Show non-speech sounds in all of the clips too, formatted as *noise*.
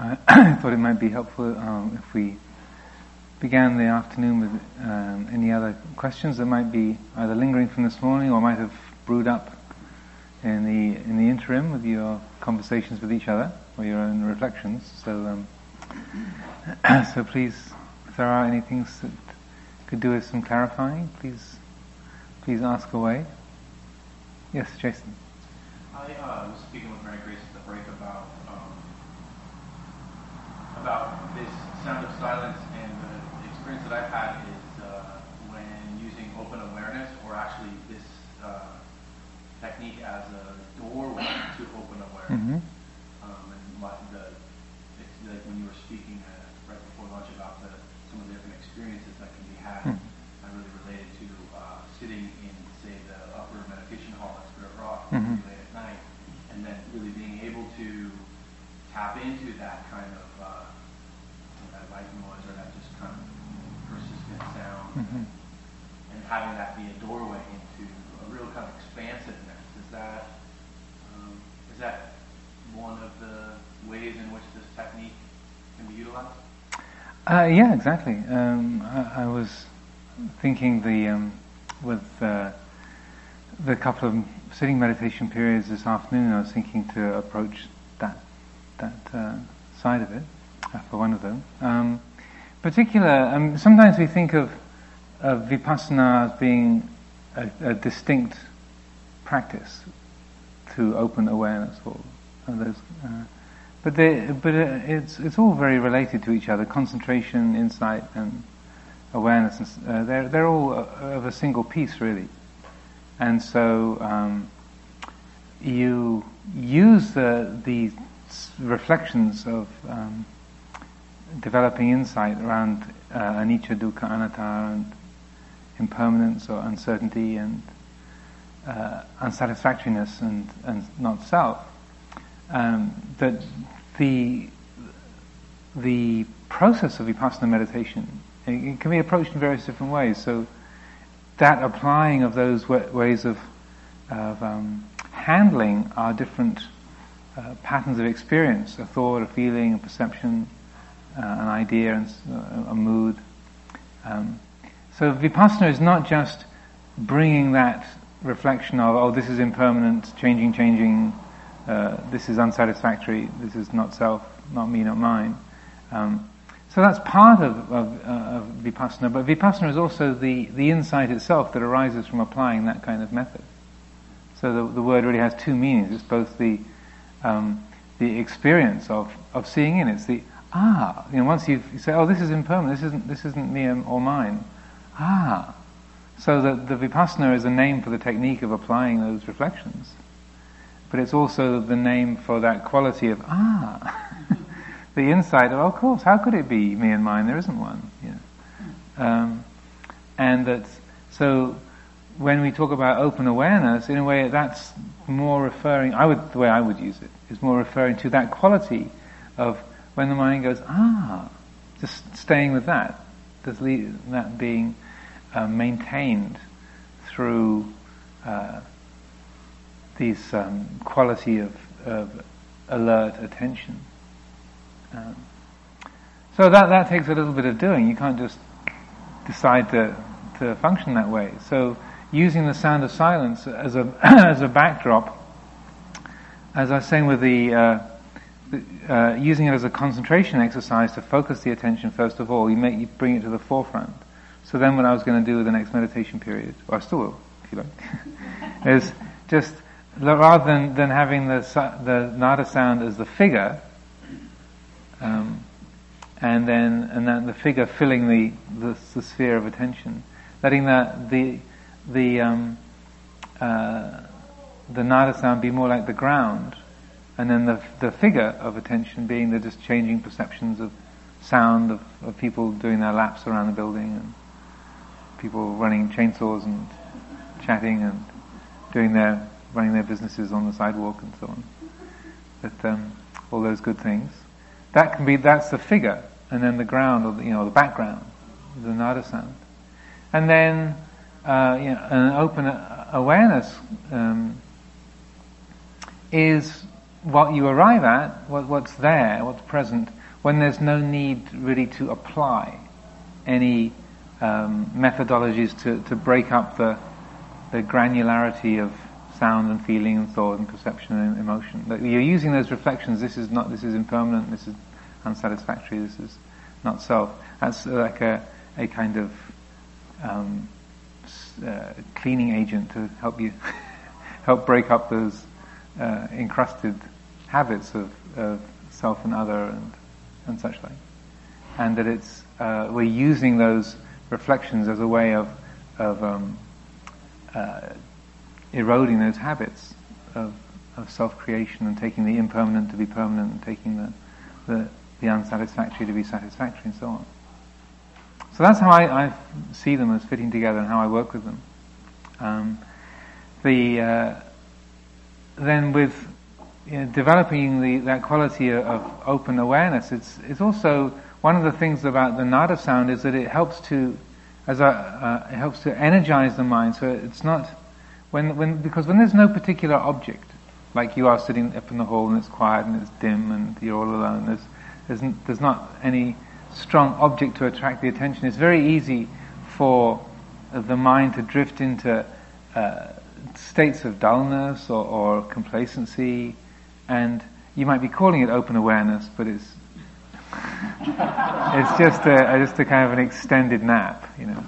*clears throat* I thought it might be helpful um, if we began the afternoon with um, any other questions that might be either lingering from this morning or might have brewed up in the in the interim with your conversations with each other or your own reflections. So, um, *clears throat* so please, if there are any things that could do with some clarifying, please, please ask away. Yes, Jason. I uh, was speaking with Mary Grace at the break about about this sound of silence, and the experience that I've had is uh, when using open awareness, or actually this uh, technique as a doorway to open awareness. Mm-hmm. Um, and my, the it's like when you were speaking uh, right before lunch about the some of the different experiences that can be had. Mhm. I really related to uh, sitting in, say, the upper meditation hall at Spirit Rock Mhm. really late at night, and then really being able to tap into that kind of uh, that white noise or that just kind of Mhm. and having that be a doorway into a real kind of expansiveness. Is that um, is that one of the ways in which this technique can be utilized? Uh, yeah, exactly. Um, I, I was thinking the um, with uh, the couple of sitting meditation periods this afternoon. I was thinking to approach that that uh, side of it uh, for one of them. Um, particular, um, sometimes we think of, of vipassana as being a, a distinct practice to open awareness or or those. Uh, but they, but uh, it's it's all very related to each other. Concentration, insight, and awareness. And, uh, they're they're all uh, of a single piece, really. And so um, you use the the reflections of um, developing insight around uh, anicca, dukkha, anatta, and impermanence or uncertainty and uh, unsatisfactoriness and, and not self. Um, that the the process of vipassana meditation it, it can be approached in various different ways. So that applying of those wa- ways of of um, handling our different uh, patterns of experience, a thought, a feeling, a perception, uh, an idea, and a mood. Um, so vipassana is not just bringing that reflection of, oh, this is impermanent, changing, changing, uh, this is unsatisfactory, this is not self, not me, not mine. Um, so that's part of, of, uh, of vipassana, but vipassana is also the, the insight itself that arises from applying that kind of method. So the, the word really has two meanings. It's both the um, the experience of, of seeing in. It's the ah. You know, once you say, oh, this is impermanent. This isn't this isn't me or mine. Ah. So the, the vipassana is a name for the technique of applying those reflections, but it's also the name for that quality of ah, *laughs* the insight of, oh, of course, how could it be me and mine? There isn't one. You know. um, and that so when we talk about open awareness, in a way that's more referring, I would, the way I would use it, is more referring to that quality of when the mind goes, ah, just staying with that, just le- that being uh, maintained through uh, um, quality of, of alert attention. Um, so that, that takes a little bit of doing. You can't just decide to, to function that way. So using the sound of silence as a *coughs* as a backdrop, as I was saying with the, uh, the uh, using it as a concentration exercise to focus the attention first of all, you make you bring it to the forefront. So then, what I was going to do with the next meditation period, or I still will, if you like, *laughs* is just rather than than having the the nada sound as the figure. Um, and then and then the figure filling the, the, the sphere of attention, letting that the the um, uh, the nada sound be more like the ground, and then the the figure of attention being the just changing perceptions of sound of, of people doing their laps around the building and people running chainsaws and chatting and doing their running their businesses on the sidewalk and so on. But um, all those good things. That can be that's the figure, and then the ground or the, you know the background, the nada sound, and then uh, you know, an open awareness um, is what you arrive at, what, what's there, what's present, when there's no need really to apply any um, methodologies to, to break up the, the granularity of sound and feeling and thought and perception and emotion. That you're using those reflections. This is not. This is impermanent. This is unsatisfactory. This is not self. That's like a a kind of um, uh, cleaning agent to help you *laughs* help break up those uh, encrusted habits of, of self and other and and such like. And that it's uh, we're using those reflections as a way of of um, uh, eroding those habits of, of self-creation and taking the impermanent to be permanent and taking the, the, the unsatisfactory to be satisfactory and so on. So that's how I, I, see them as fitting together and how I work with them. Um, the, uh, then with you know, developing the, that quality of, of open awareness, it's, it's also one of the things about the nada sound is that it helps to, as a, uh, it helps to energize the mind. So it's not when, when, because when there's no particular object, like you are sitting up in the hall and it's quiet and it's dim and you're all alone, there's, there's, there's not any strong object to attract the attention. It's very easy for the mind to drift into uh, states of dullness or, or, complacency, and you might be calling it open awareness, but it's it's just a, just a kind of an extended nap, you know,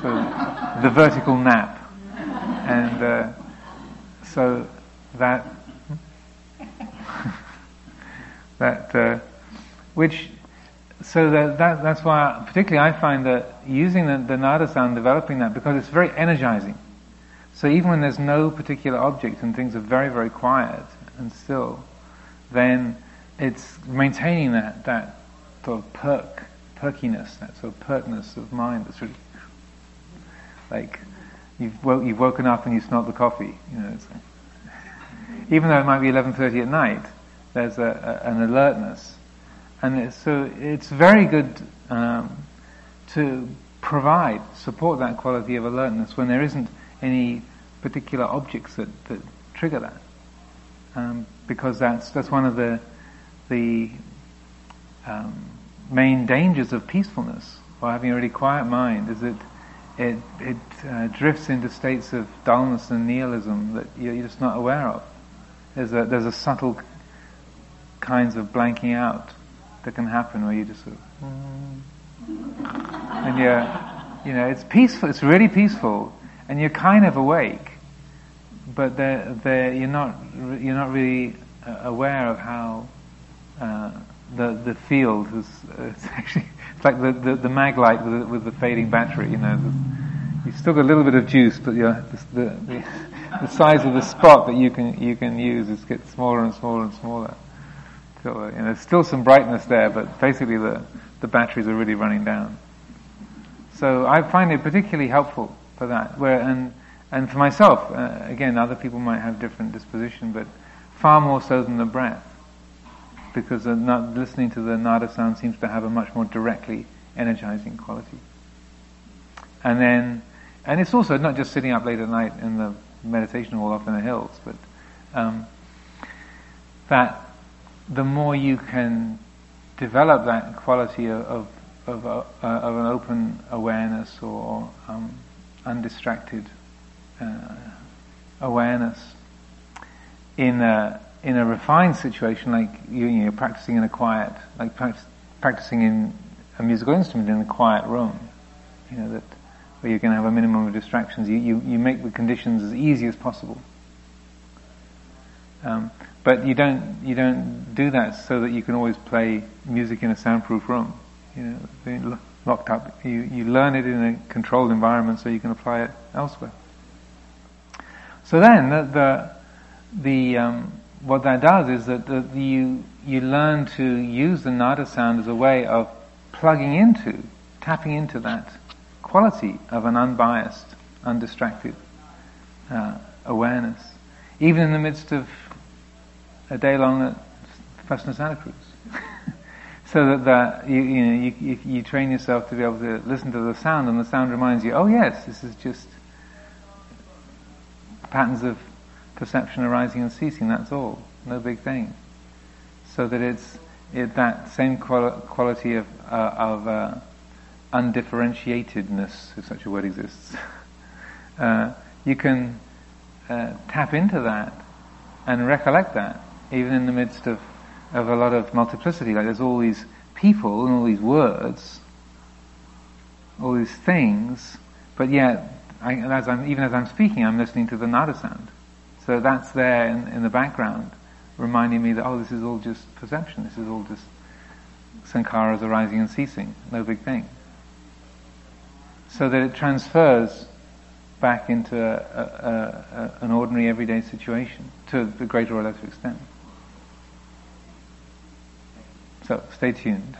so the vertical nap and uh, so that *laughs* that uh, which so that, that that's why particularly I find that using the, the nada sound, developing that because it's very energizing. So even when there's no particular object and things are very very quiet and still, then it's maintaining that that sort of perk perkiness, that sort of pertness of mind that's really like you've, wo- you've woken up and you smelled the coffee. You know, like, even though it might be 11.30 at night, there's a, a, an alertness. And it's, so it's very good um, to provide, support that quality of alertness when there isn't any particular objects that, that trigger that. Um, because that's, that's one of the, the um, main dangers of peacefulness, or having a really quiet mind, is that it, it uh, drifts into states of dullness and nihilism that you're, just not aware of. There's a, there's a subtle kinds of blanking out that can happen where you just sort of, and you're, you know, it's peaceful, it's really peaceful, and you're kind of awake, but they're, they're, you're not, you're not really uh, aware of how the the field is it's actually it's like the, the, the mag light with the, with the fading battery. You know, you've still got a little bit of juice, but the, the, the size of the spot that you can you can use is gets smaller and smaller and smaller. So uh, you know, there's still some brightness there, but basically the the batteries are really running down. So I find it particularly helpful for that. Where and and for myself, uh, again, other people might have different disposition, but far more so than the breath because listening to the nada sound seems to have a much more directly energizing quality. And then, and it's also not just sitting up late at night in the meditation hall off in the hills, but um, that the more you can develop that quality of of, of, uh, of an open awareness or um, undistracted uh, awareness in a in a refined situation, like you, you know, practicing in a quiet, like practice, practicing in a musical instrument in a quiet room, you know, that where you can have a minimum of distractions, you, you, you make the conditions as easy as possible. Um, but you don't you don't do that so that you can always play music in a soundproof room, you know, locked up. You you learn it in a controlled environment so you can apply it elsewhere. So then the the, the um, what that does is that, that you you learn to use the nada sound as a way of plugging into, tapping into that quality of an unbiased, undistracted uh, awareness, even in the midst of a day long at Vipassana Santa Cruz. *laughs* so that, that you, you, know, you, you train yourself to be able to listen to the sound, and the sound reminds you, oh yes, this is just patterns of perception arising and ceasing, that's all. no big thing. So that it's it, that same quali- quality of, uh, of uh, undifferentiatedness, if such a word exists, *laughs* uh, you can uh, tap into that and recollect that, even in the midst of, of a lot of multiplicity. Like there's all these people and all these words, all these things, but yet, I, as I'm, even as I'm speaking, I'm listening to the nada sound. So that's there in, in the background, reminding me that, oh, this is all just perception, this is all just sankharas arising and ceasing, no big thing. So that it transfers back into a, a, a, an ordinary everyday situation to the greater or lesser extent. So stay tuned.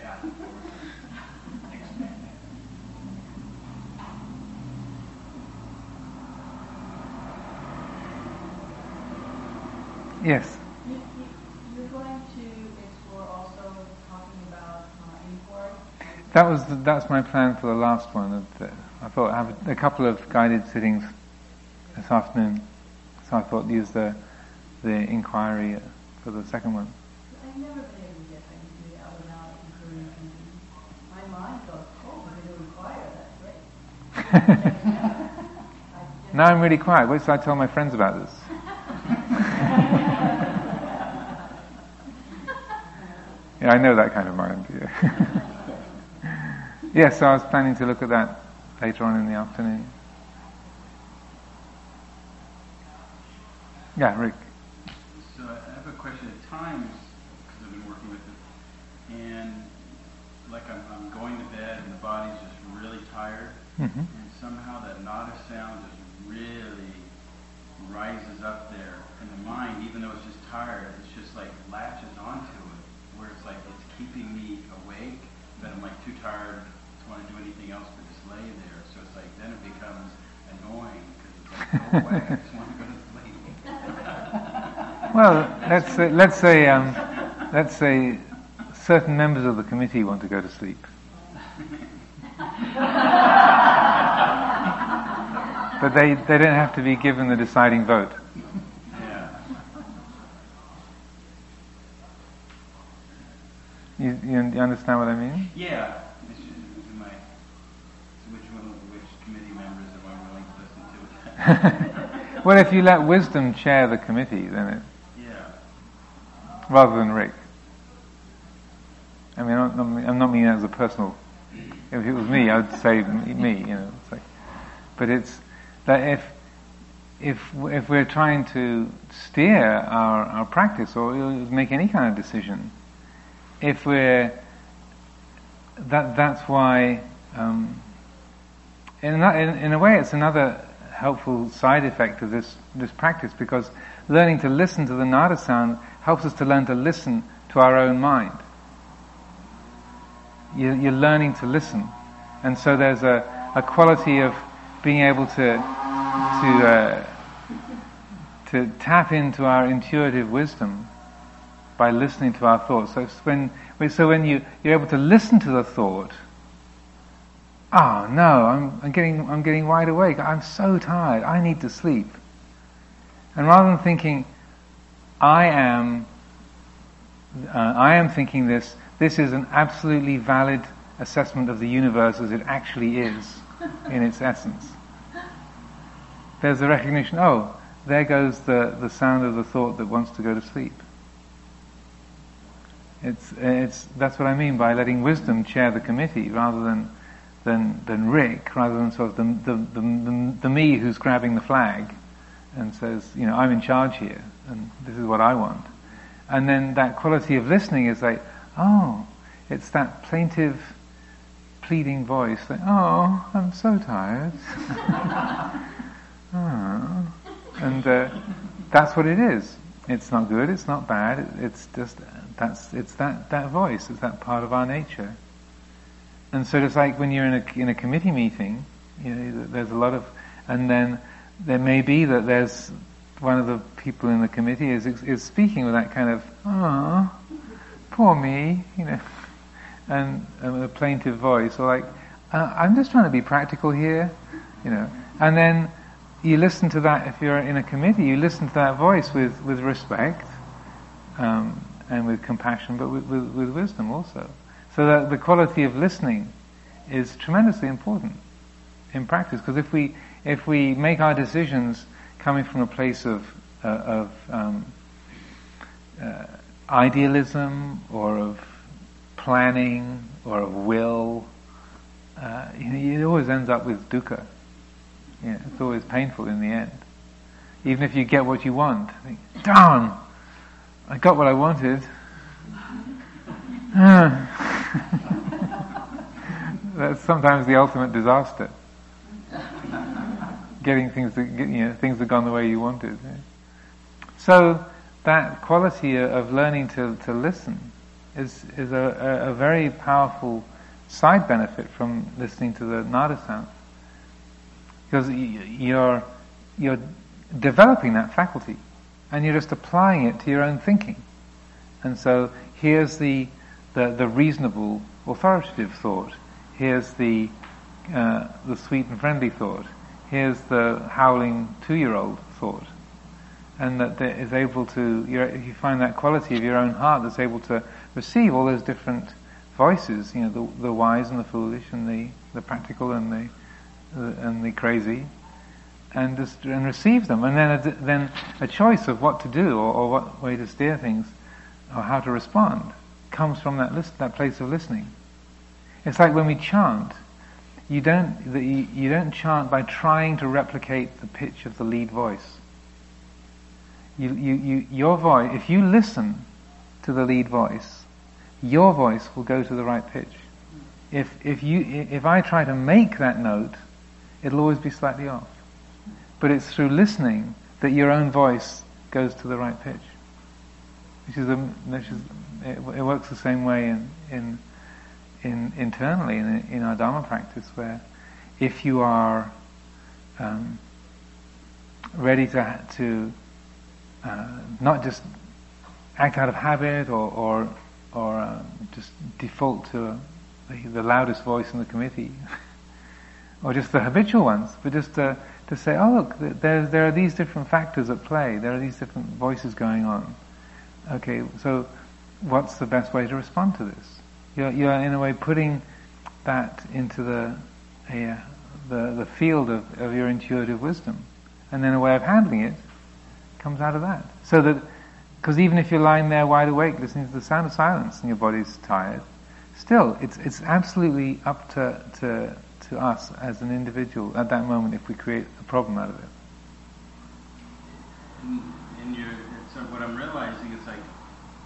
Yes. You, are going to explore also talking about uh, inquiry. That was the, that's my plan for the last one. I thought I have a couple of guided sittings this afternoon, so I thought use the the inquiry for the second one. I've never been able to get anything out without including My mind goes, oh, we're going to inquire. That's great. *laughs* now I'm really quiet. Wait till I tell my friends about this. Yeah, I know that kind of mind. Yeah. *laughs* yes, so I was planning to look at that later on in the afternoon. Yeah, Rick. So I have a question. At times, because I've been working with it, and like I'm, I'm going to bed and the body's just really tired, mm-hmm. and somehow that nada sound just really rises up there, and the mind, even though it's just tired, it's just like latches onto it where it's like it's keeping me awake, but I'm like too tired to want to do anything else but just lay there. So it's like then it becomes annoying because it's like away, I just want to go to sleep. *laughs* well, let's say, let's say um, let's say certain members of the committee want to go to sleep. *laughs* but they, they don't have to be given the deciding vote. You, you, understand what I mean? Yeah. My, which, one, which committee members am I willing to listen to? *laughs* well, if you let wisdom chair the committee, then it. Yeah. Rather than Rick. I mean, I'm not, I'm not meaning that as a personal. If it was me, I'd say me. You know, it's like, but it's that if if if we're trying to steer our, our practice or make any kind of decision, if we're that that's why um, in, that, in, in a way it's another helpful side effect of this this practice because learning to listen to the nada sound helps us to learn to listen to our own mind. You, you're learning to listen, and so there's a, a quality of being able to to uh, to tap into our intuitive wisdom by listening to our thoughts. So when, so when you, you're able to listen to the thought, oh no, I'm, I'm, getting, I'm getting wide awake, I'm so tired, I need to sleep. And rather than thinking, I am, uh, I am thinking this, this is an absolutely valid assessment of the universe as it actually is in its essence. There's a recognition, oh, there goes the, the sound of the thought that wants to go to sleep. It's, it's, that's what I mean by letting wisdom chair the committee rather than, than, than Rick, rather than sort of the, the, the, the, the me who's grabbing the flag and says, you know, I'm in charge here and this is what I want. And then that quality of listening is like, oh, it's that plaintive, pleading voice, like, oh, I'm so tired. *laughs* oh. And uh, that's what it is. It's not good, it's not bad, it's just that's it's that that voice. It's that part of our nature. And so it's like when you're in a in a committee meeting, you know, there's a lot of, and then there may be that there's one of the people in the committee is is speaking with that kind of ah, poor me, you know, *laughs* and, and a plaintive voice, or like uh, I'm just trying to be practical here, you know, and then you listen to that if you're in a committee, you listen to that voice with with respect um, and with compassion, but with, with, with wisdom also. So that the quality of listening is tremendously important in practice, because if we if we make our decisions coming from a place of uh, of um, uh, idealism or of planning or of will, uh, you know, it always ends up with dukkha. Yeah, it's always painful in the end. Even if you get what you want, think, darn, I got what I wanted. *laughs* That's sometimes the ultimate disaster. Getting things that you know things that gone the way you wanted. So that quality of learning to, to listen is is a, a, a very powerful side benefit from listening to the nada sound because you're you're developing that faculty and you're just applying it to your own thinking. And so here's the the, the reasonable, authoritative thought. Here's the uh, the sweet and friendly thought. Here's the howling two-year-old thought, and that is able to. You find that quality of your own heart that's able to receive all those different voices. You know, the, the wise and the foolish, and the, the practical and the, the and the crazy, and just and receive them, and then a, then a choice of what to do or, or, what way to steer things, or how to respond, comes from that list, that place of listening. It's like when we chant, you don't you, you don't chant by trying to replicate the pitch of the lead voice. You, you, you, your voice, if you listen to the lead voice, your voice will go to the right pitch. If, if, you, if I try to make that note, it'll always be slightly off. But it's through listening that your own voice goes to the right pitch. Which is, a, which is it, it, works the same way in, in, in internally in, in, our Dharma practice, where if you are um, ready to, to uh, not just act out of habit or, or, or uh, just default to the, the loudest voice in the committee, *laughs* or just the habitual ones, but just to, to say, oh look, there, there are these different factors at play, there are these different voices going on. Okay, so what's the best way to respond to this? You're, you're in a way putting that into the, uh, the, the field of, of your intuitive wisdom. And then a way of handling it comes out of that. So that, because even if you're lying there wide awake listening to the sound of silence and your body's tired, still, it's, it's absolutely up to, to, to us as an individual at that moment if we create a problem out of it. In your, so what I'm realizing is like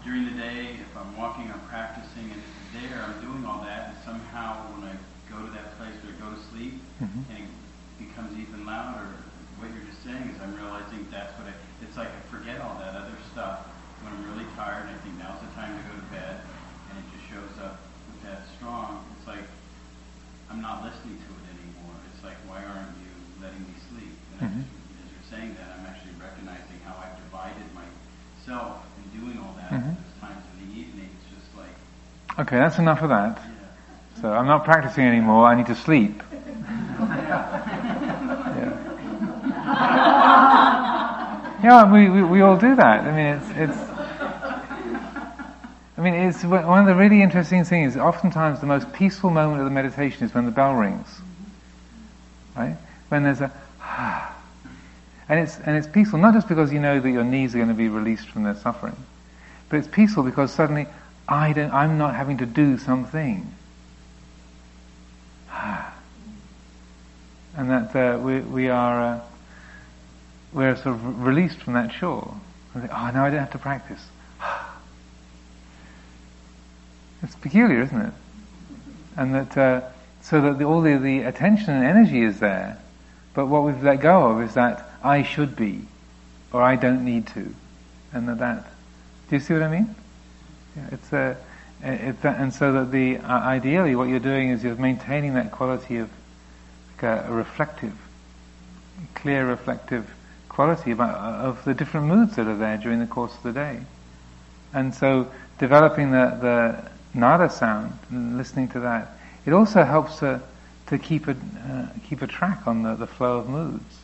during the day, if I'm walking, I'm practicing, and it's there, I'm doing all that, and somehow when I go to that place where I go to sleep, mm-hmm. and it becomes even louder, what you're just saying is I'm realizing that's what I, it's like I forget all that other stuff when I'm really tired, and I think now's the time to go to bed, and it just shows up with that strong. It's like I'm not listening to it anymore. It's like, why aren't you letting me sleep? And mm-hmm. as you're saying that, I'm actually recognizing how I've divided myself in doing all that. Mm-hmm. There's times in the evening, it's just like. Okay, that's enough of that. Yeah. So I'm not practicing anymore. I need to sleep. *laughs* yeah. yeah, we, we, we all do that. I mean, it's it's. I mean, it's one of the really interesting things. Oftentimes, the most peaceful moment of the meditation is when the bell rings, right? When there's a ah, *sighs* and it's and it's peaceful not just because you know that your knees are going to be released from their suffering, but it's peaceful because suddenly I don't, I'm not having to do something. *sighs* and that uh, we we are uh, we're sort of released from that shore. oh, now I don't have to practice. It's peculiar, isn't it? And that uh, so that the, all the, the attention and energy is there, but what we've let go of is that I should be, or I don't need to, and that. that do you see what I mean? Yeah, it's a, it's that, and so that the uh, ideally what you're doing is you're maintaining that quality of like a, a reflective, clear reflective quality about, uh, of the different moods that are there during the course of the day. And so developing the, the a sound and listening to that, it also helps to, to keep a, uh, keep a track on the, the flow of moods.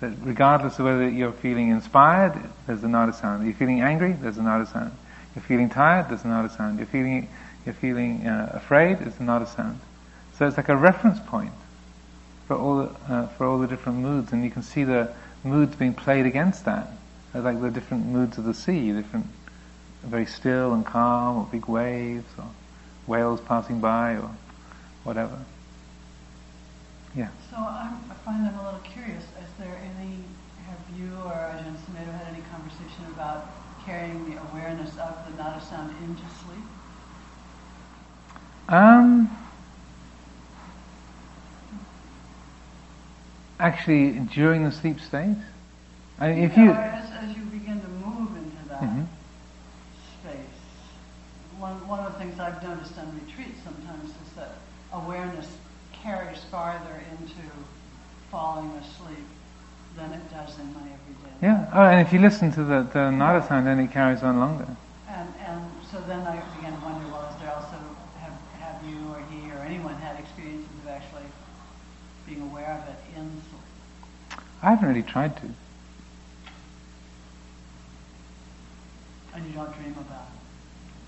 That regardless of whether you're feeling inspired, there's a nada sound. You're feeling angry, there's a nada sound. You're feeling tired, there's a nada sound. You're feeling, you're feeling uh, afraid, there's a nada sound. So it's like a reference point for all, uh, for all the different moods, and you can see the moods being played against that. Like the different moods of the sea, different, very still and calm, or big waves, or whales passing by, or whatever. Yeah. So I'm, I find them a little curious. Is there any, have you or Ajahn Sumedho had any conversation about carrying the awareness of the nada sound into sleep? Um, actually, during the sleep state, I mean, if Yeah, you, or as, as you begin to move into that Mhm. space, one, one of the things I've noticed on retreats sometimes is that awareness carries farther into falling asleep than it does in my everyday yeah. life. Oh, and if you listen to the, the nada sound, then it carries on longer. And, and so then I began to wonder, well, is there also, have, have you or he or anyone had experiences of actually being aware of it in sleep? I haven't really tried to. And you don't dream about it?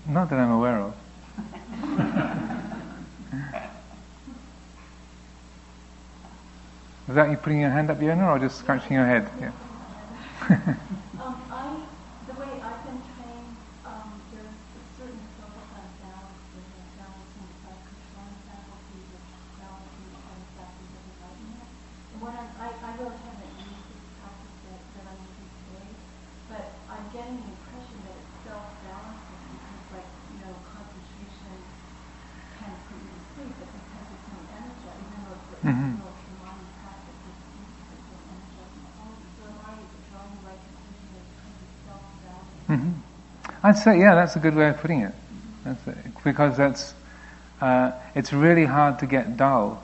Not that I'm aware of. *laughs* Was that you putting your hand up, Yona, or just scratching your head? Yeah. *laughs* Um, I, the way I've been trained, um, there's a certain focus on balance, there's a balancing, uh, controlling faculty, which balancing on faculty of enlightenment. And what I'm, I, I really haven't used this practice that, that I'm using today, but I'm getting the impression that it's self-balancing because like, you know, concentration can put you to sleep, but because it's no energy, even though it's, a- Mhm. even though it's a mind practice, it's, it's an energizing quality. So am I drawing the right conclusion that it's kind of self-balancing? hmm I'd say, yeah, that's a good way of putting it. That's. Because that's, uh, it's really hard to get dull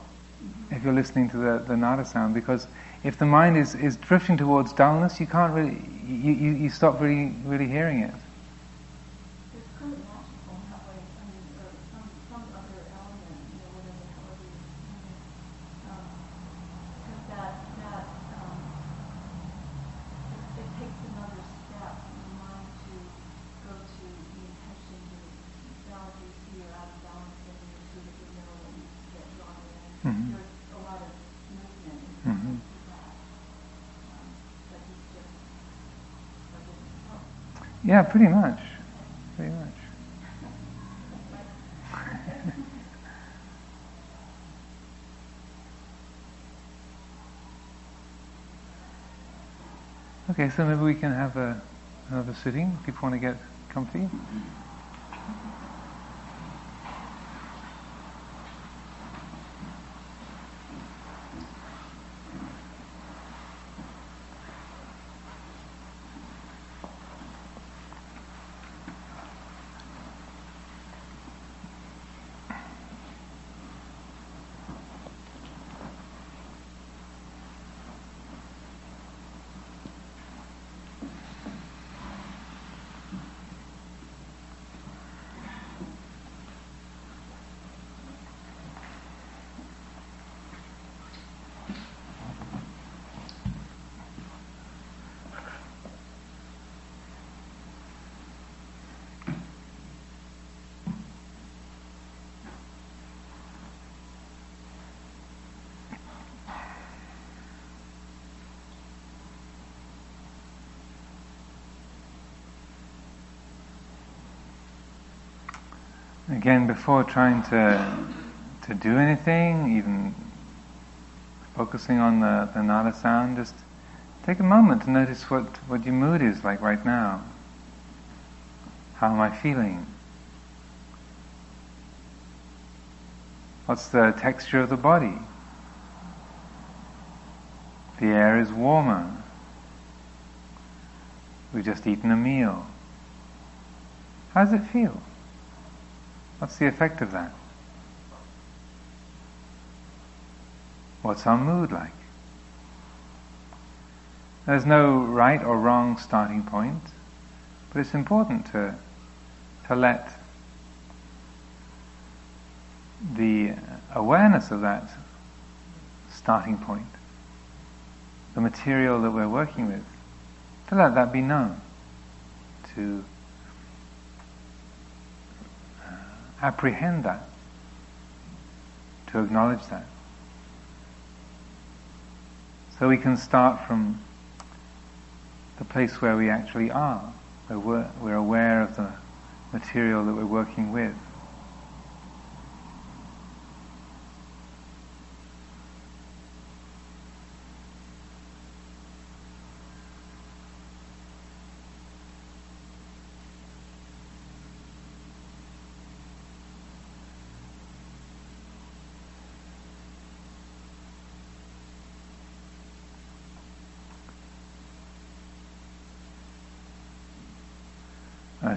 if you're listening to the, the nada sound. Because if the mind is, is drifting towards dullness, you can't really, you, you, you stop really, really hearing it. It's kind of magical in that way, I mean, or some, some other element, you know, whatever, however you explain it. Um, Because that, that, um, it, it takes another step in the mind to go to the intention to balance, you see you're out of balance, and you see that you know when you get drawn in. Mhm. There's a lot of movement in Mhm. that. Um, But he's just, like, it's, oh, Yeah, pretty much. Pretty much. *laughs* Okay, so maybe we can have a, another sitting. People want to get comfy. Again, before trying to to do anything, even focusing on the, the nada sound, just take a moment to notice what, what your mood is like right now. How am I feeling? What's the texture of the body? The air is warmer. We've just eaten a meal. How does it feel? What's the effect of that? What's our mood like? There's no right or wrong starting point, but it's important to, to let the awareness of that starting point the material that we're working with, to let that be known, to uh, apprehend that, to acknowledge that. So we can start from the place where we actually are, where we're, we're aware of the material that we're working with.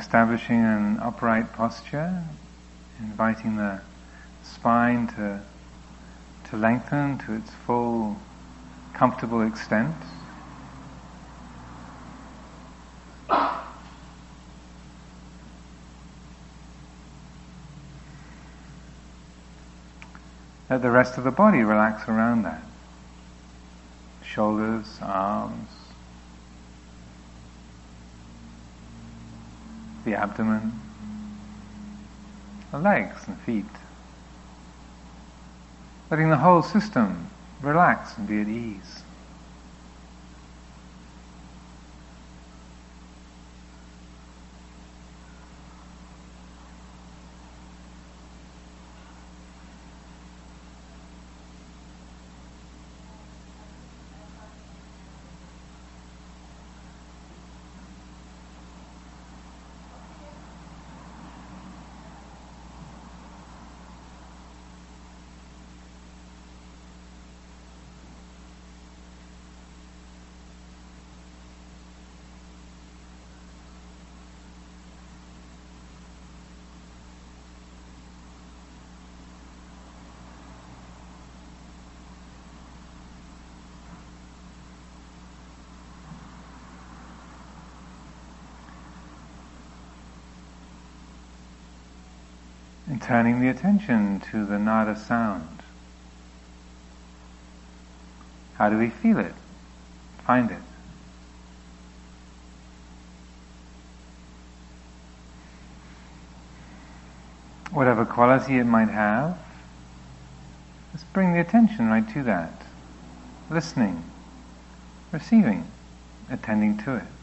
Establishing an upright posture, inviting the spine to, to lengthen to its full comfortable extent. Let the rest of the body relax around that. Shoulders, arms, the abdomen, the legs and feet. Letting the whole system relax and be at ease. And turning the attention to the nada sound. How do we feel it? Find it. Whatever quality it might have, let's bring the attention right to that. Listening, receiving, attending to it.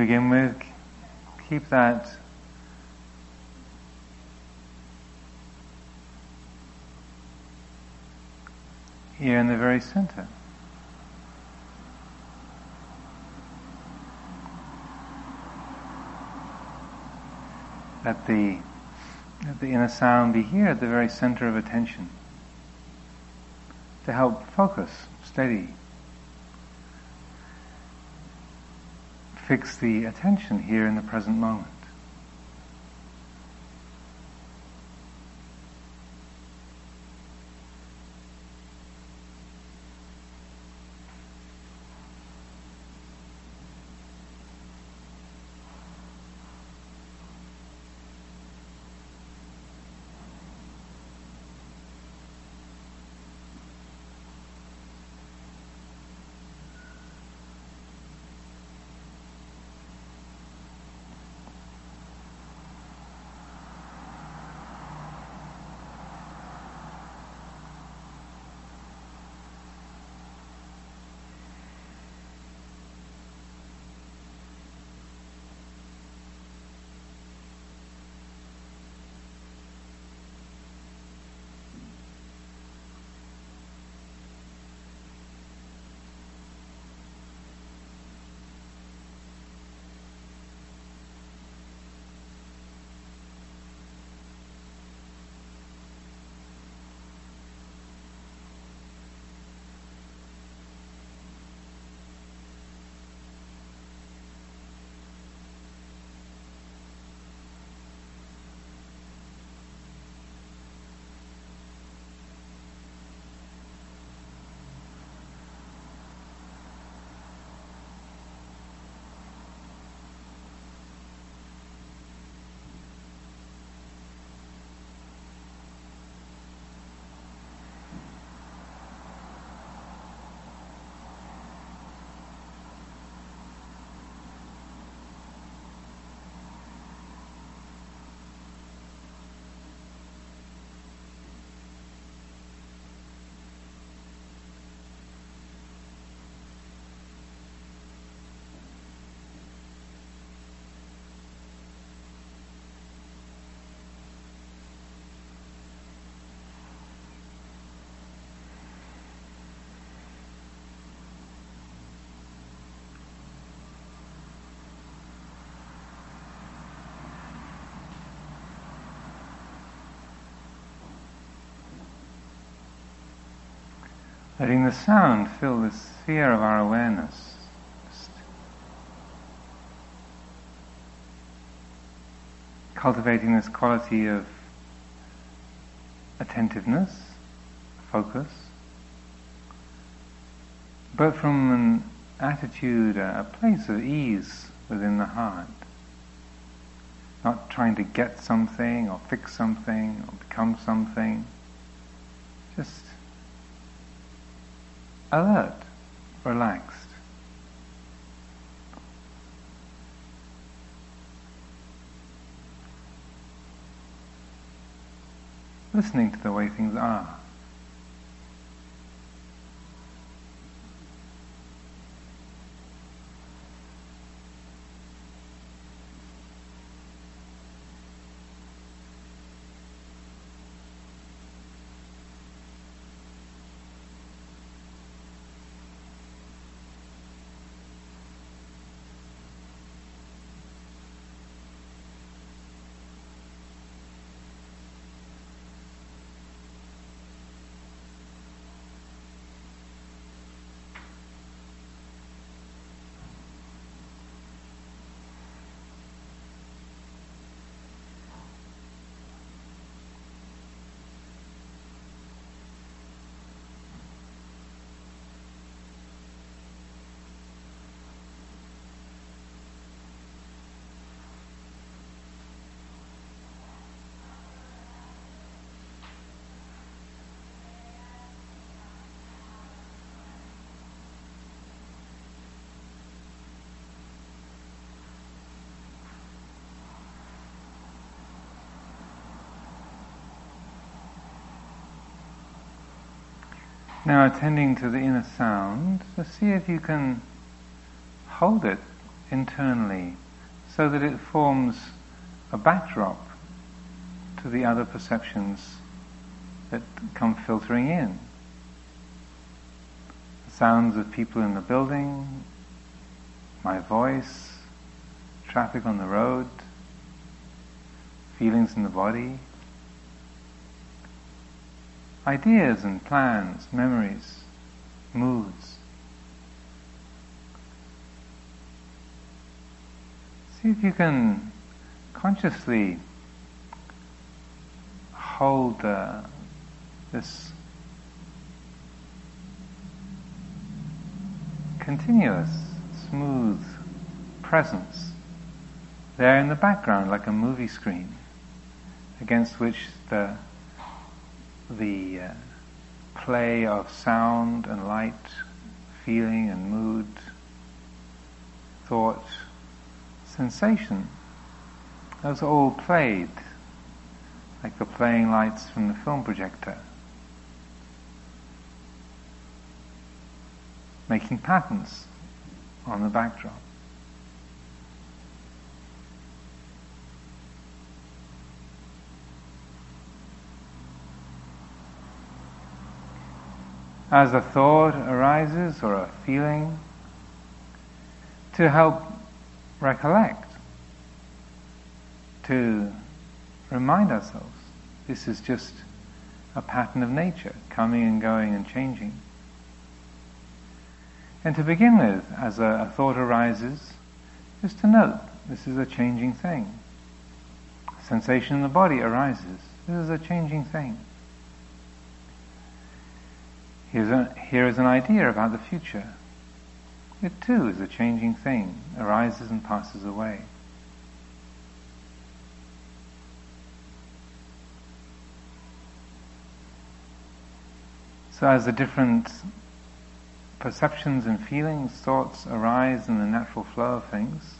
Begin with, keep that here in the very center. Let the, let the inner sound be here at the very center of attention to help focus, steady, fix the attention here in the present moment. Letting the sound fill the sphere of our awareness. Just cultivating this quality of attentiveness, focus, but from an attitude, a place of ease within the heart. Not trying to get something or fix something or become something. Just alert, relaxed. Listening to the way things are. Now attending to the inner sound, to see if you can hold it internally so that it forms a backdrop to the other perceptions that come filtering in. The sounds of people in the building, my voice, traffic on the road, feelings in the body, ideas and plans, memories, moods. See if you can consciously hold uh, this continuous, smooth presence there in the background like a movie screen against which the the uh, play of sound and light, feeling and mood, thought, sensation, those are all played like the playing lights from the film projector. Making patterns on the backdrop. As a thought arises or a feeling, to help recollect, to remind ourselves this is just a pattern of nature, coming and going and changing. And to begin with, as a, a thought arises, just to note this is a changing thing. A sensation in the body arises. This is a changing thing. Here's a, here is an idea about the future. It too is a changing thing, arises and passes away. So as the different perceptions and feelings, thoughts arise in the natural flow of things,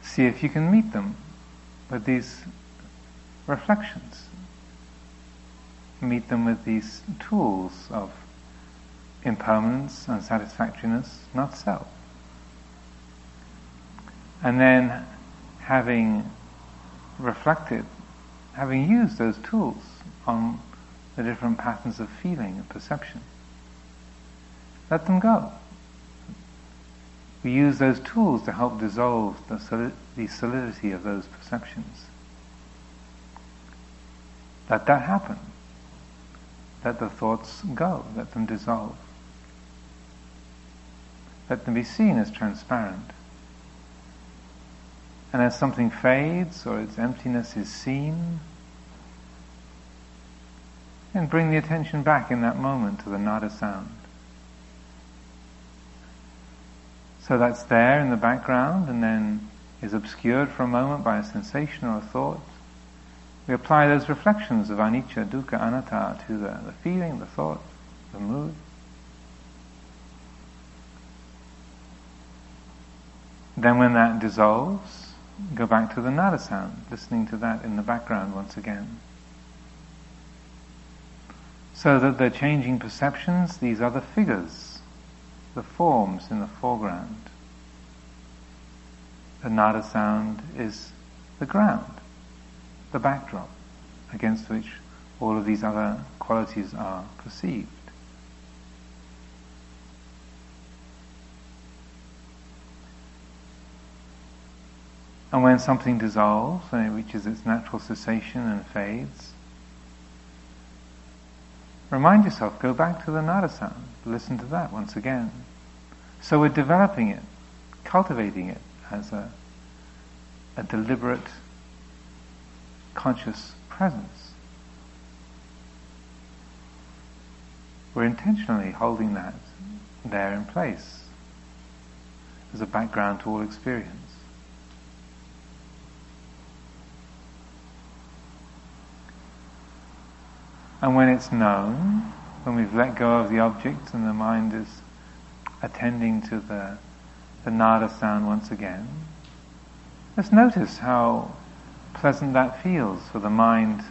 see if you can meet them with these reflections meet them with these tools of impermanence, and unsatisfactoriness, not self. And then having reflected, having used those tools on the different patterns of feeling and perception, let them go. We use those tools to help dissolve the, solid, the solidity of those perceptions. Let that happen let the thoughts go, let them dissolve. Let them be seen as transparent. And as something fades or its emptiness is seen, and bring the attention back in that moment to the nada sound. So that's there in the background and then is obscured for a moment by a sensation or a thought. We apply those reflections of anicca, dukkha, anatta to the, the feeling, the thought, the mood. Then when that dissolves, go back to the nada sound, listening to that in the background once again. So that the changing perceptions, these are the figures, the forms in the foreground. The nada sound is the ground, the backdrop against which all of these other qualities are perceived. And when something dissolves, and it reaches its natural cessation and fades, Remind yourself, go back to the nada sound, listen to that once again. So we're developing it, cultivating it as a, a deliberate, conscious presence. We're intentionally holding that there in place as a background to all experience. And when it's known, when we've let go of the object and the mind is attending to the, the nada sound once again, let's notice how pleasant that feels for the mind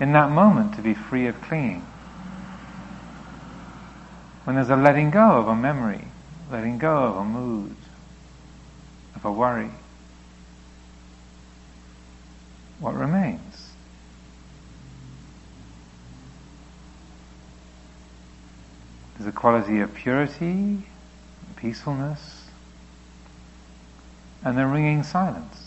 in that moment to be free of clinging. When there's a letting go of a memory, letting go of a mood, of a worry, what remains? There's a quality of purity, peacefulness, and the ringing silence.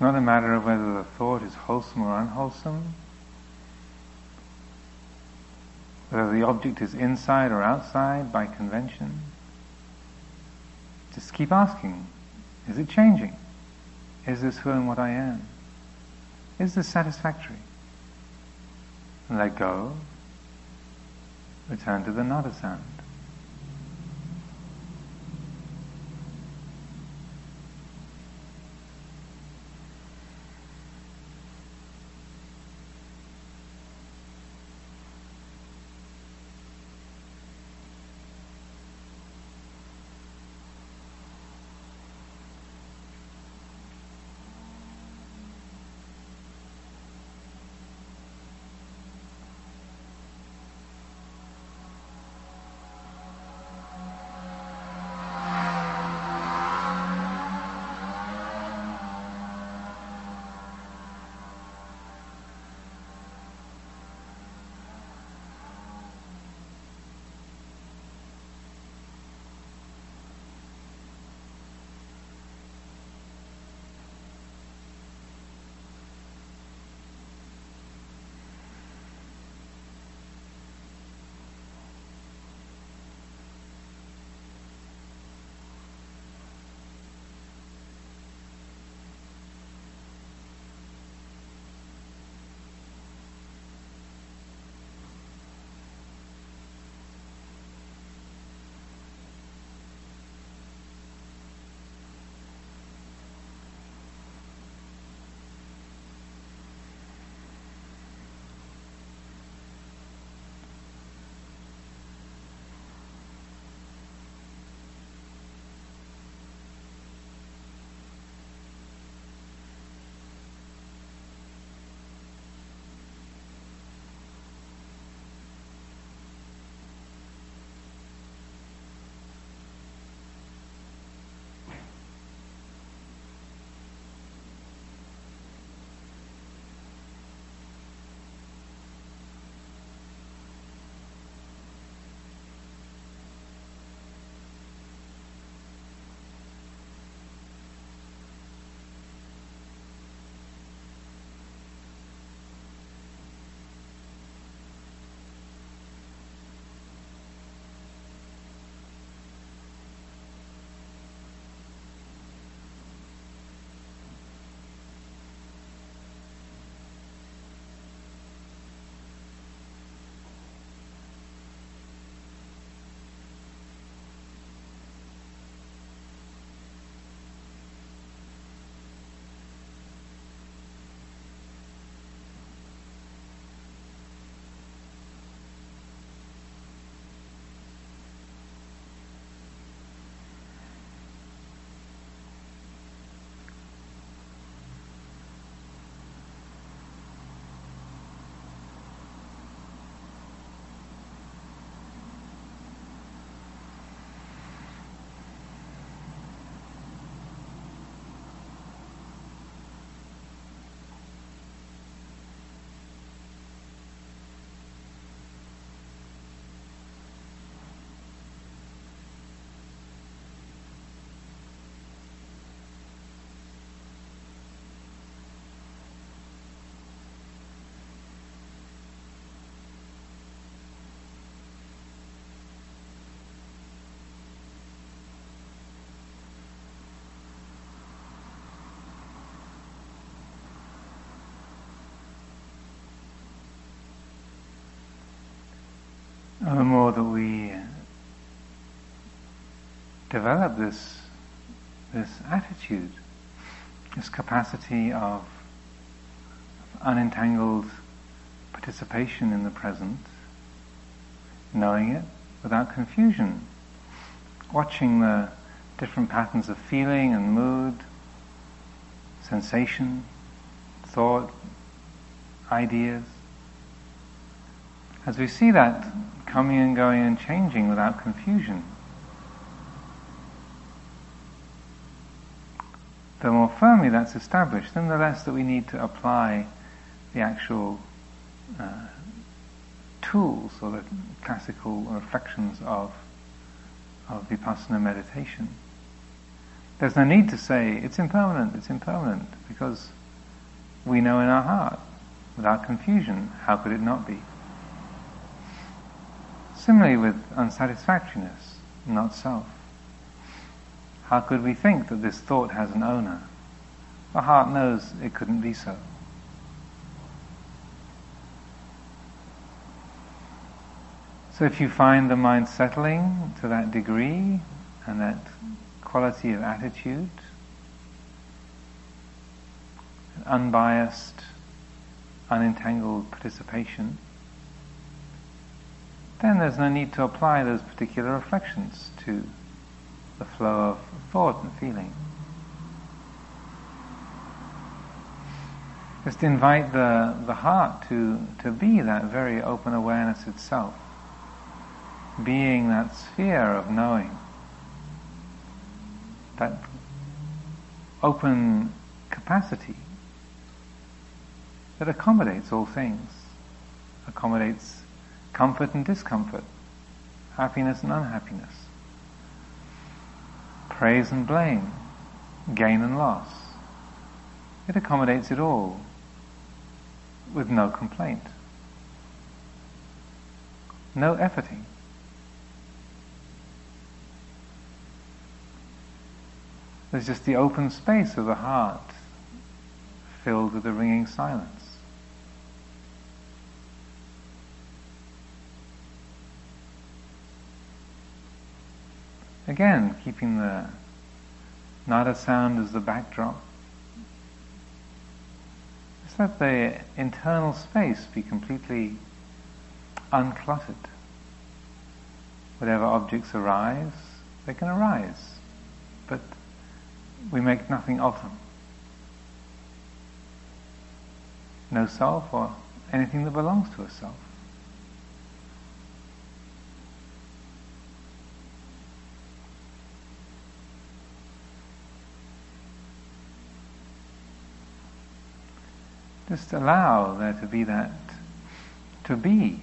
It's not a matter of whether the thought is wholesome or unwholesome, whether the object is inside or outside by convention. Just keep asking, is it changing? Is this who and what I am? Is this satisfactory? And let go, return to the nada sound. The more that we develop this, this attitude, this capacity of unentangled participation in the present, knowing it without confusion, watching the different patterns of feeling and mood, sensation, thought, ideas. As we see that coming and going and changing without confusion, the more firmly that's established, then the less that we need to apply the actual uh, tools or the classical reflections of, of vipassana meditation. There's no need to say, it's impermanent, it's impermanent, because we know in our heart, without confusion, how could it not be? Similarly with unsatisfactoriness, not self. How could we think that this thought has an owner? The heart knows it couldn't be so. So if you find the mind settling to that degree and that quality of attitude, unbiased, unentangled participation, then there's no need to apply those particular reflections to the flow of thought and feeling. Just invite the, the heart to, to be that very open awareness itself, being that sphere of knowing, that open capacity that accommodates all things, accommodates comfort and discomfort, happiness and unhappiness, praise and blame, gain and loss. It accommodates it all with no complaint, no efforting. There's just the open space of the heart filled with the ringing silence. Again, keeping the nada sound as the backdrop. Just let the internal space be completely uncluttered. Whatever objects arise, they can arise, but we make nothing of them. No self or anything that belongs to a self. Just allow there to be that, to be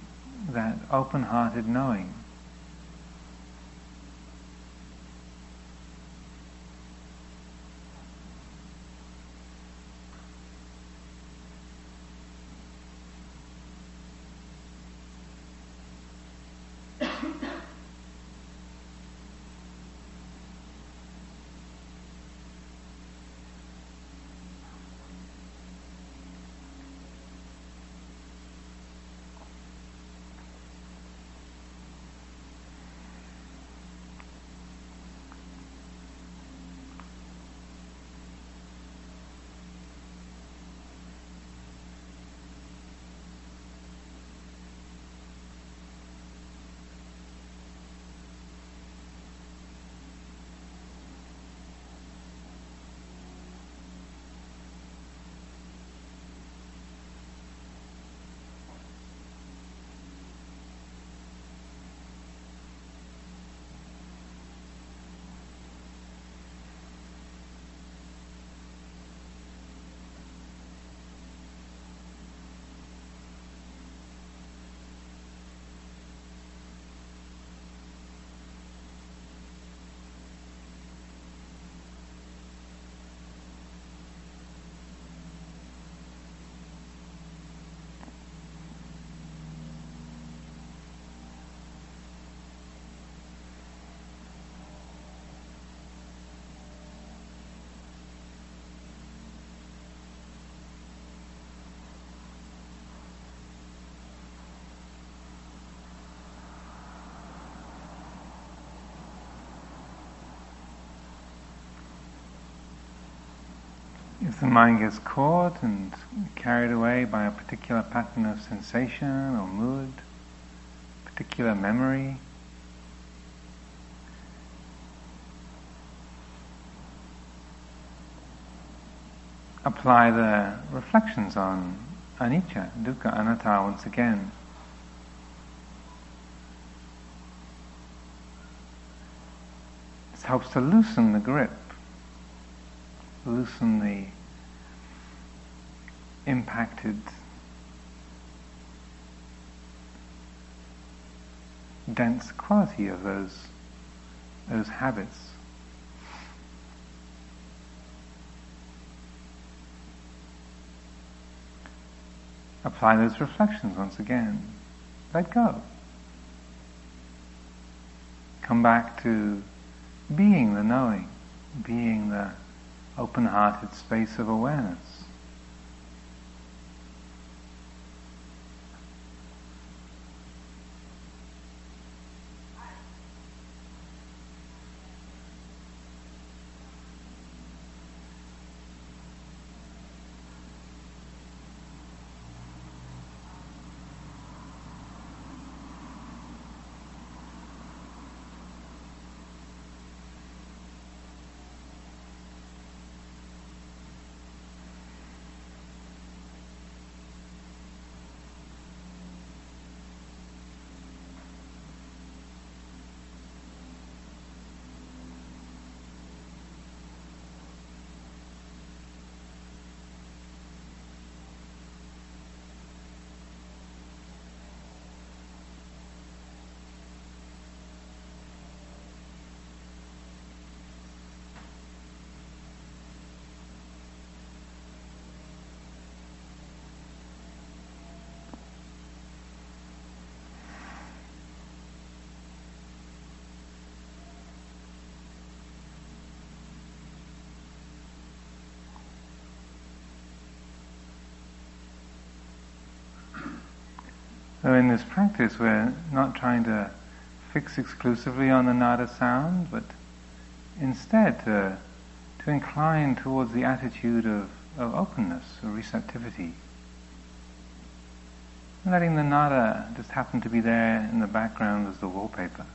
that open-hearted knowing. If the mind gets caught and carried away by a particular pattern of sensation or mood, particular memory, apply the reflections on anicca, dukkha, anatta once again. This helps to loosen the grip, loosen the impacted dense quality of those those habits. Apply those reflections once again. Let go. Come back to being the knowing, being the open hearted space of awareness. So in this practice, we're not trying to fix exclusively on the nada sound, but instead to, to incline towards the attitude of, of openness or receptivity. Letting the nada just happen to be there in the background as the wallpaper.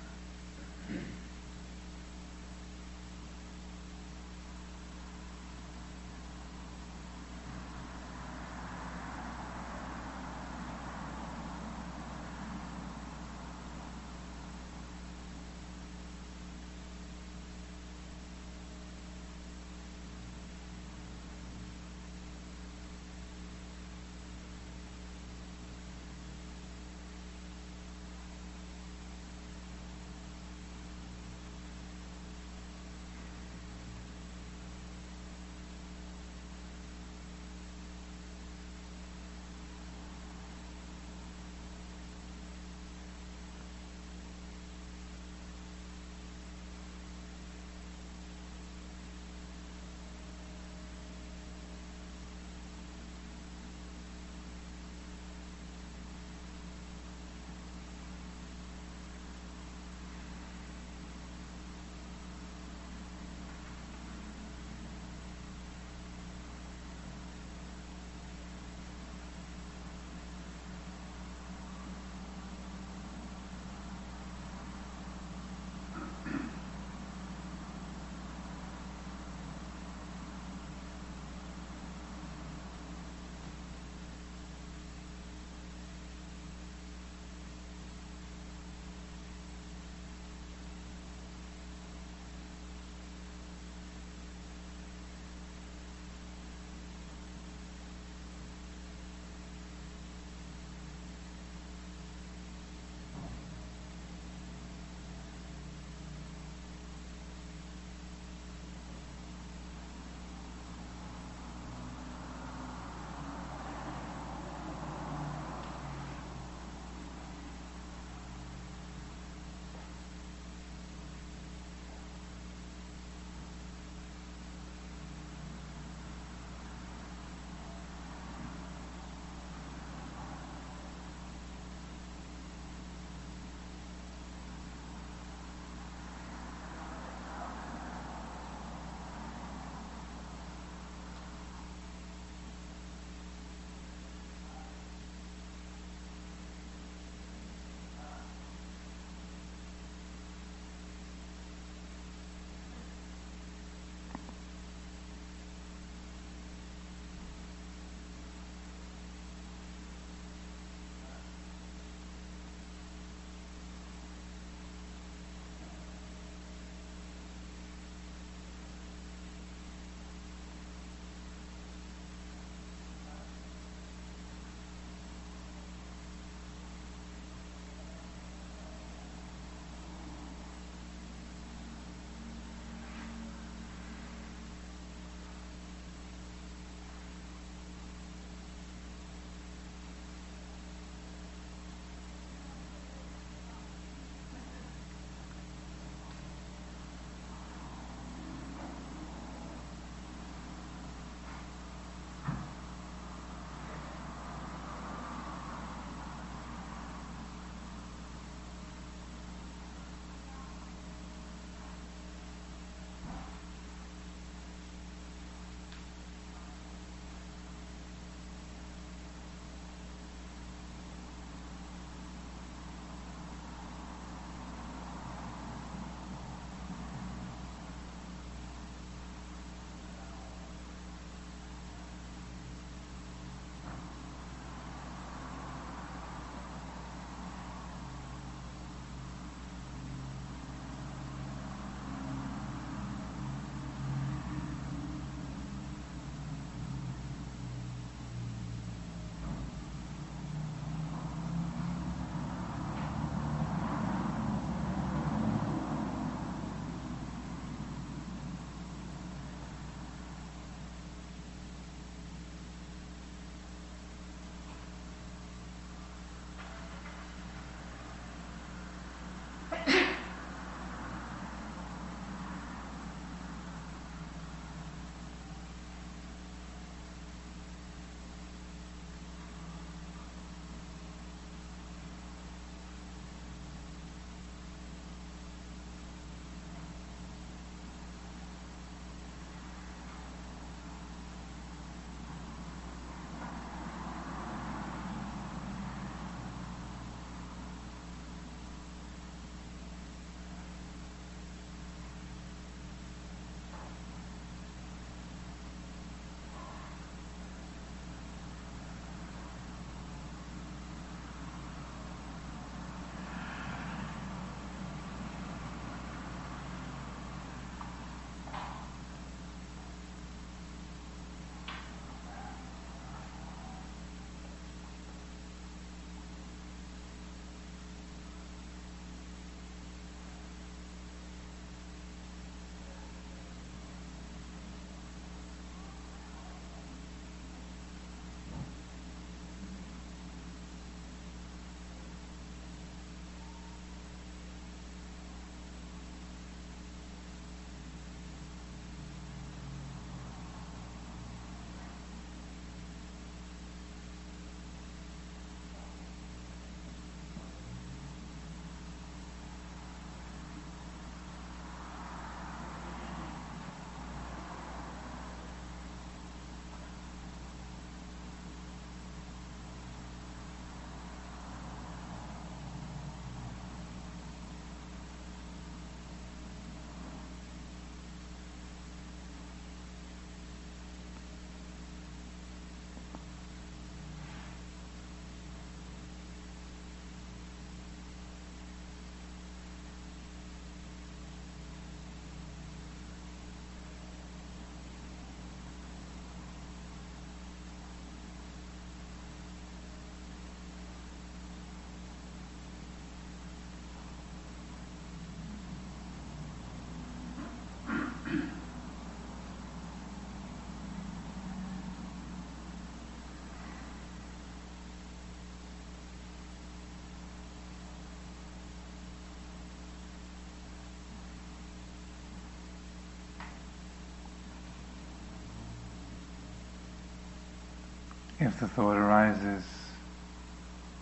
If the thought arises,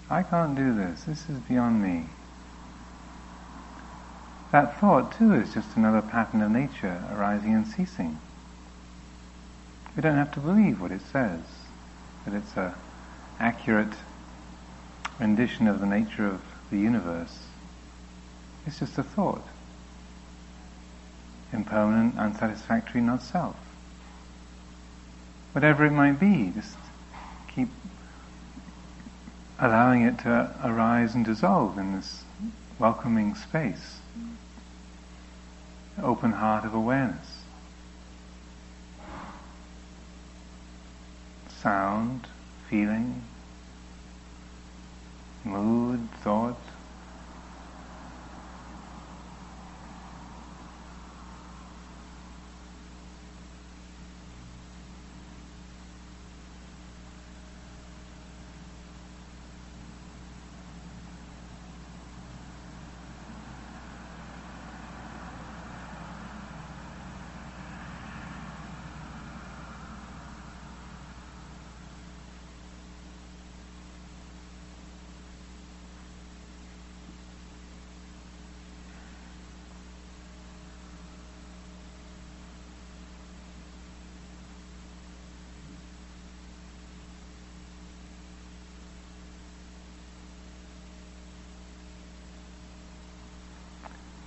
I can't do this, this is beyond me. That thought too is just another pattern of nature arising and ceasing. We don't have to believe what it says, that it's a accurate rendition of the nature of the universe. It's just a thought. Impermanent, unsatisfactory, not self. Whatever it might be, just keep allowing it to arise and dissolve in this welcoming space, open heart of awareness. Sound, feeling, mood, thought,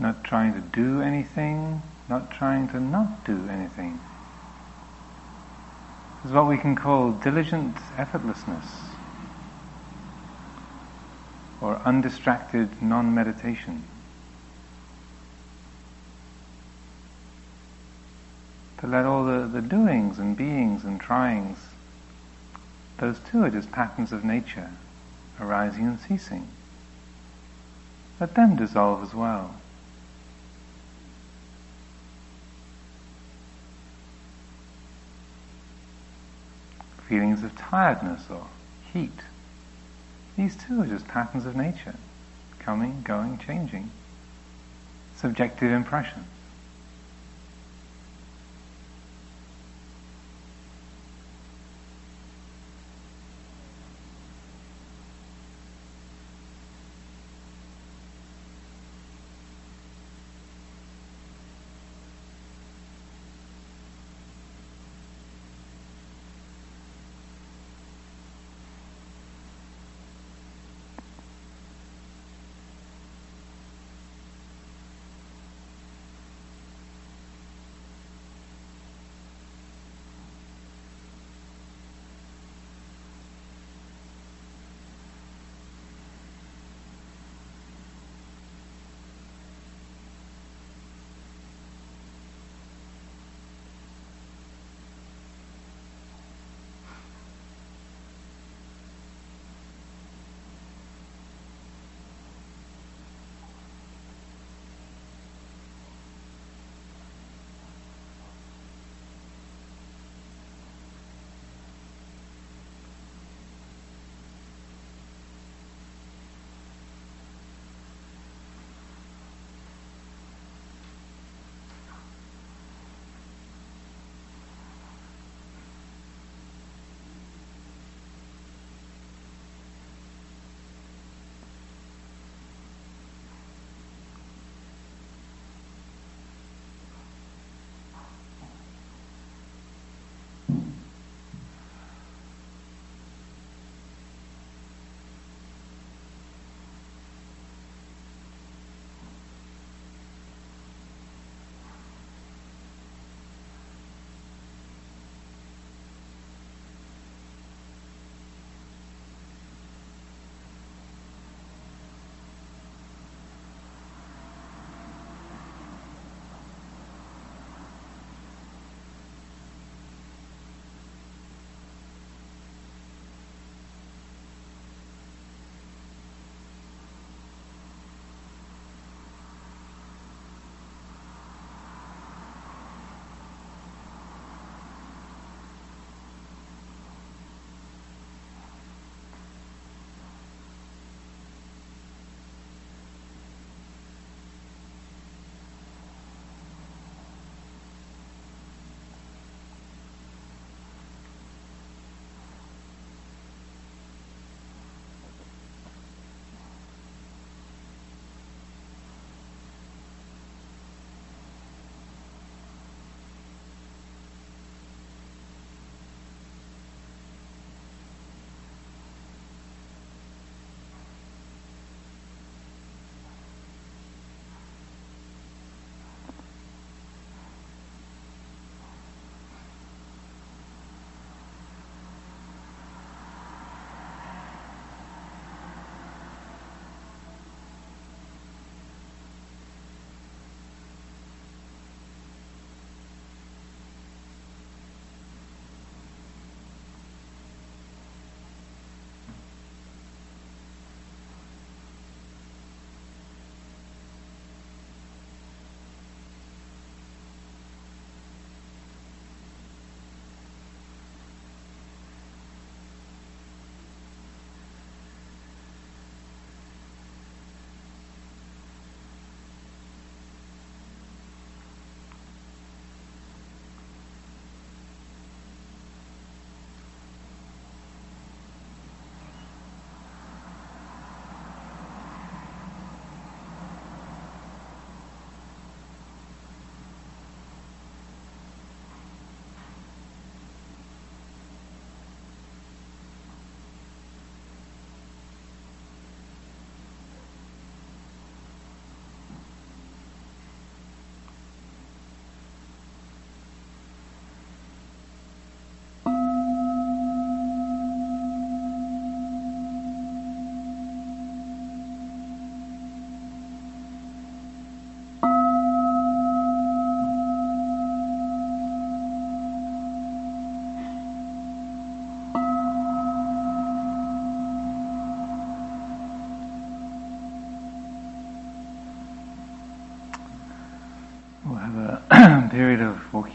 not trying to do anything, not trying to not do anything. This is what we can call diligent effortlessness or undistracted non-meditation. To let all the, the doings and beings and tryings, those too are just patterns of nature, arising and ceasing. Let them dissolve as well. Feelings of tiredness or heat. These too are just patterns of nature, coming, going, changing, subjective impressions.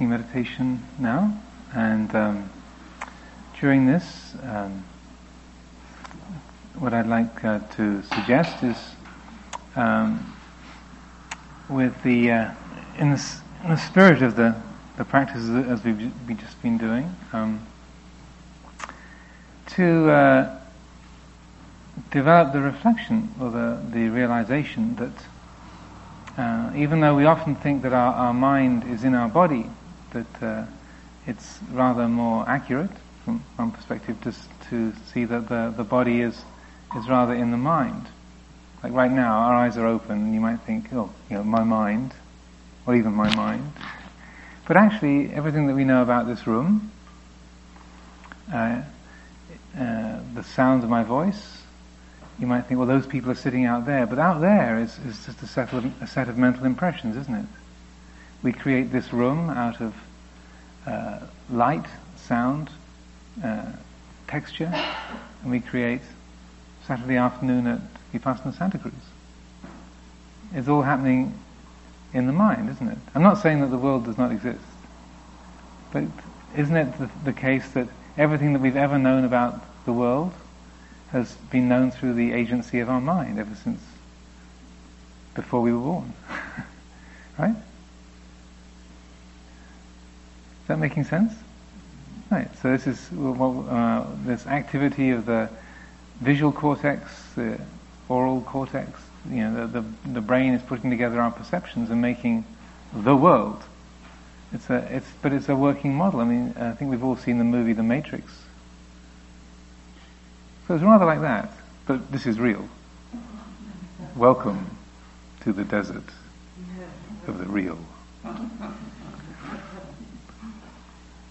Meditation now, and um, during this, um, what I'd like uh, to suggest is, um, with the uh, in, the in, the spirit of the the practices as we've just been doing, um, to uh, develop the reflection or the the realization that uh, even though we often think that our, our mind is in our body, that uh, it's rather more accurate from one perspective just to see that the, the body is, is rather in the mind. Like right now, our eyes are open and you might think, oh, you know, my mind, or even my mind. But actually, everything that we know about this room, uh, uh, the sounds of my voice, you might think, well, those people are sitting out there, but out there is, is just a set, of, a set of mental impressions, isn't it? We create this room out of uh, light, sound, uh, texture, and we create Saturday afternoon at Vipassana Santa Cruz. It's all happening in the mind, isn't it? I'm not saying that the world does not exist, but isn't it the, the case that everything that we've ever known about the world has been known through the agency of our mind ever since before we were born. *laughs* right? Is that making sense? Right. So this is uh, this activity of the visual cortex, the aural cortex. You know, the, the, the brain is putting together our perceptions and making the world. It's a it's but it's a working model. I mean, I think we've all seen the movie The Matrix so it's rather like that, but this is real. Welcome to the desert of the real.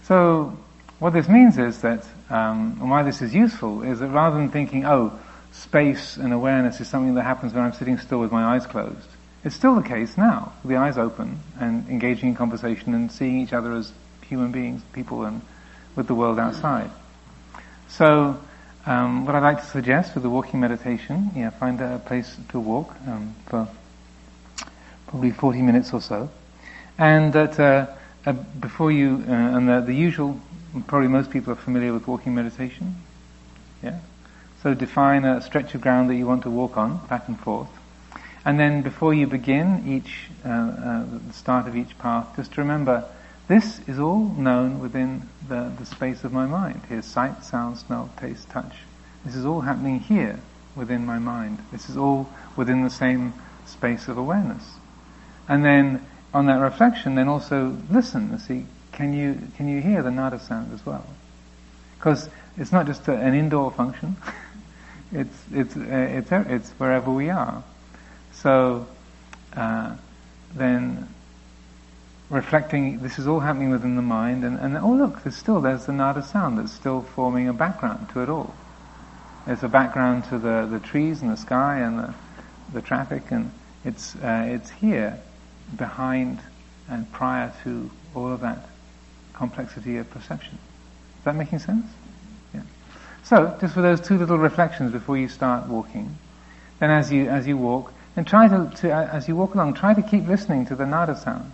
So, what this means is that, um, and why this is useful, is that rather than thinking, oh, space and awareness is something that happens when I'm sitting still with my eyes closed, it's still the case now, with the eyes open and engaging in conversation and seeing each other as human beings, people, and with the world outside. So, um, what I'd like to suggest for the walking meditation, yeah, find a place to walk um, for probably 40 minutes or so. And that uh, uh, before you, uh, and the, the, usual, probably most people are familiar with walking meditation. Yeah? So define a stretch of ground that you want to walk on, back and forth. And then before you begin each, uh, uh, the start of each path, just remember this is all known within the, the space of my mind. Here's sight, sound, smell, taste, touch. This is all happening here within my mind. This is all within the same space of awareness. And then on that reflection, then also listen and see, can you, can you hear the nada sound as well? Because it's not just a, an indoor function. *laughs* it's, it's, uh, it's, it's wherever we are. So, uh, then reflecting, this is all happening within the mind, and, and oh look, there's still, there's the nada sound that's still forming a background to it all. There's a background to the, the trees and the sky and the, the traffic, and it's, uh, it's here, behind and prior to all of that complexity of perception. Is that making sense? Yeah. So, just for those two little reflections before you start walking, then as you, as you walk, and try to, to, as you walk along, try to keep listening to the nada sound.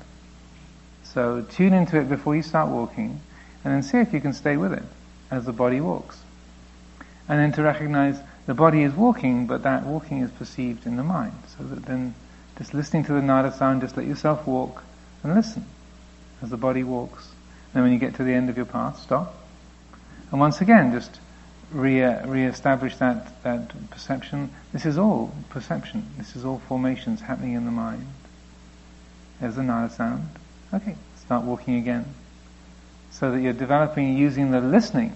So tune into it before you start walking, and then see if you can stay with it as the body walks. And then to recognize the body is walking, but that walking is perceived in the mind. So that then, just listening to the nada sound, just let yourself walk and listen as the body walks. And when you get to the end of your path, stop. And once again, just re- re-establish that, that perception. This is all perception. This is all formations happening in the mind. There's the nada sound. Okay, start walking again. So that you're developing using the listening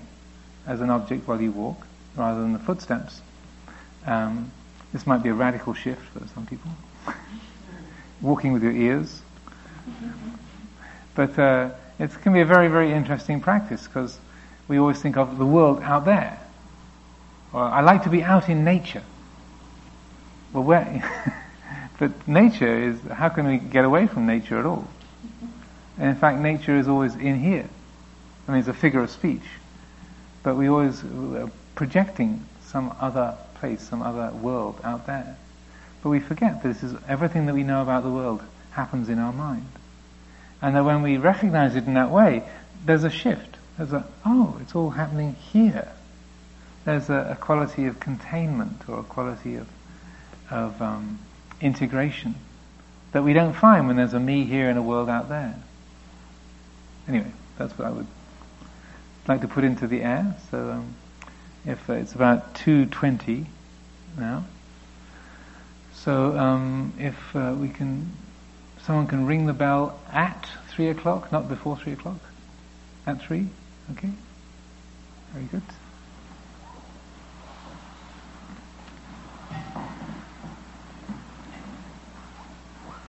as an object while you walk, rather than the footsteps. Um, this might be a radical shift for some people. Walking with your ears. But uh, it can be a very, very interesting practice because we always think of the world out there. Or I like to be out in nature. Well, where? *laughs* but nature is, how can we get away from nature at all? And in fact, nature is always in here. I mean, it's a figure of speech. But we always are projecting some other place, some other world out there. But we forget that this is everything that we know about the world happens in our mind. And that when we recognize it in that way, there's a shift. There's a, oh, it's all happening here. There's a, a quality of containment or a quality of, of um, integration that we don't find when there's a me here and a world out there. Anyway, that's what I would like to put into the air. So um, if uh, it's about 2.20 now. So um, if uh, we can, someone can ring the bell at three o'clock, not before three o'clock. At three, okay. Very good.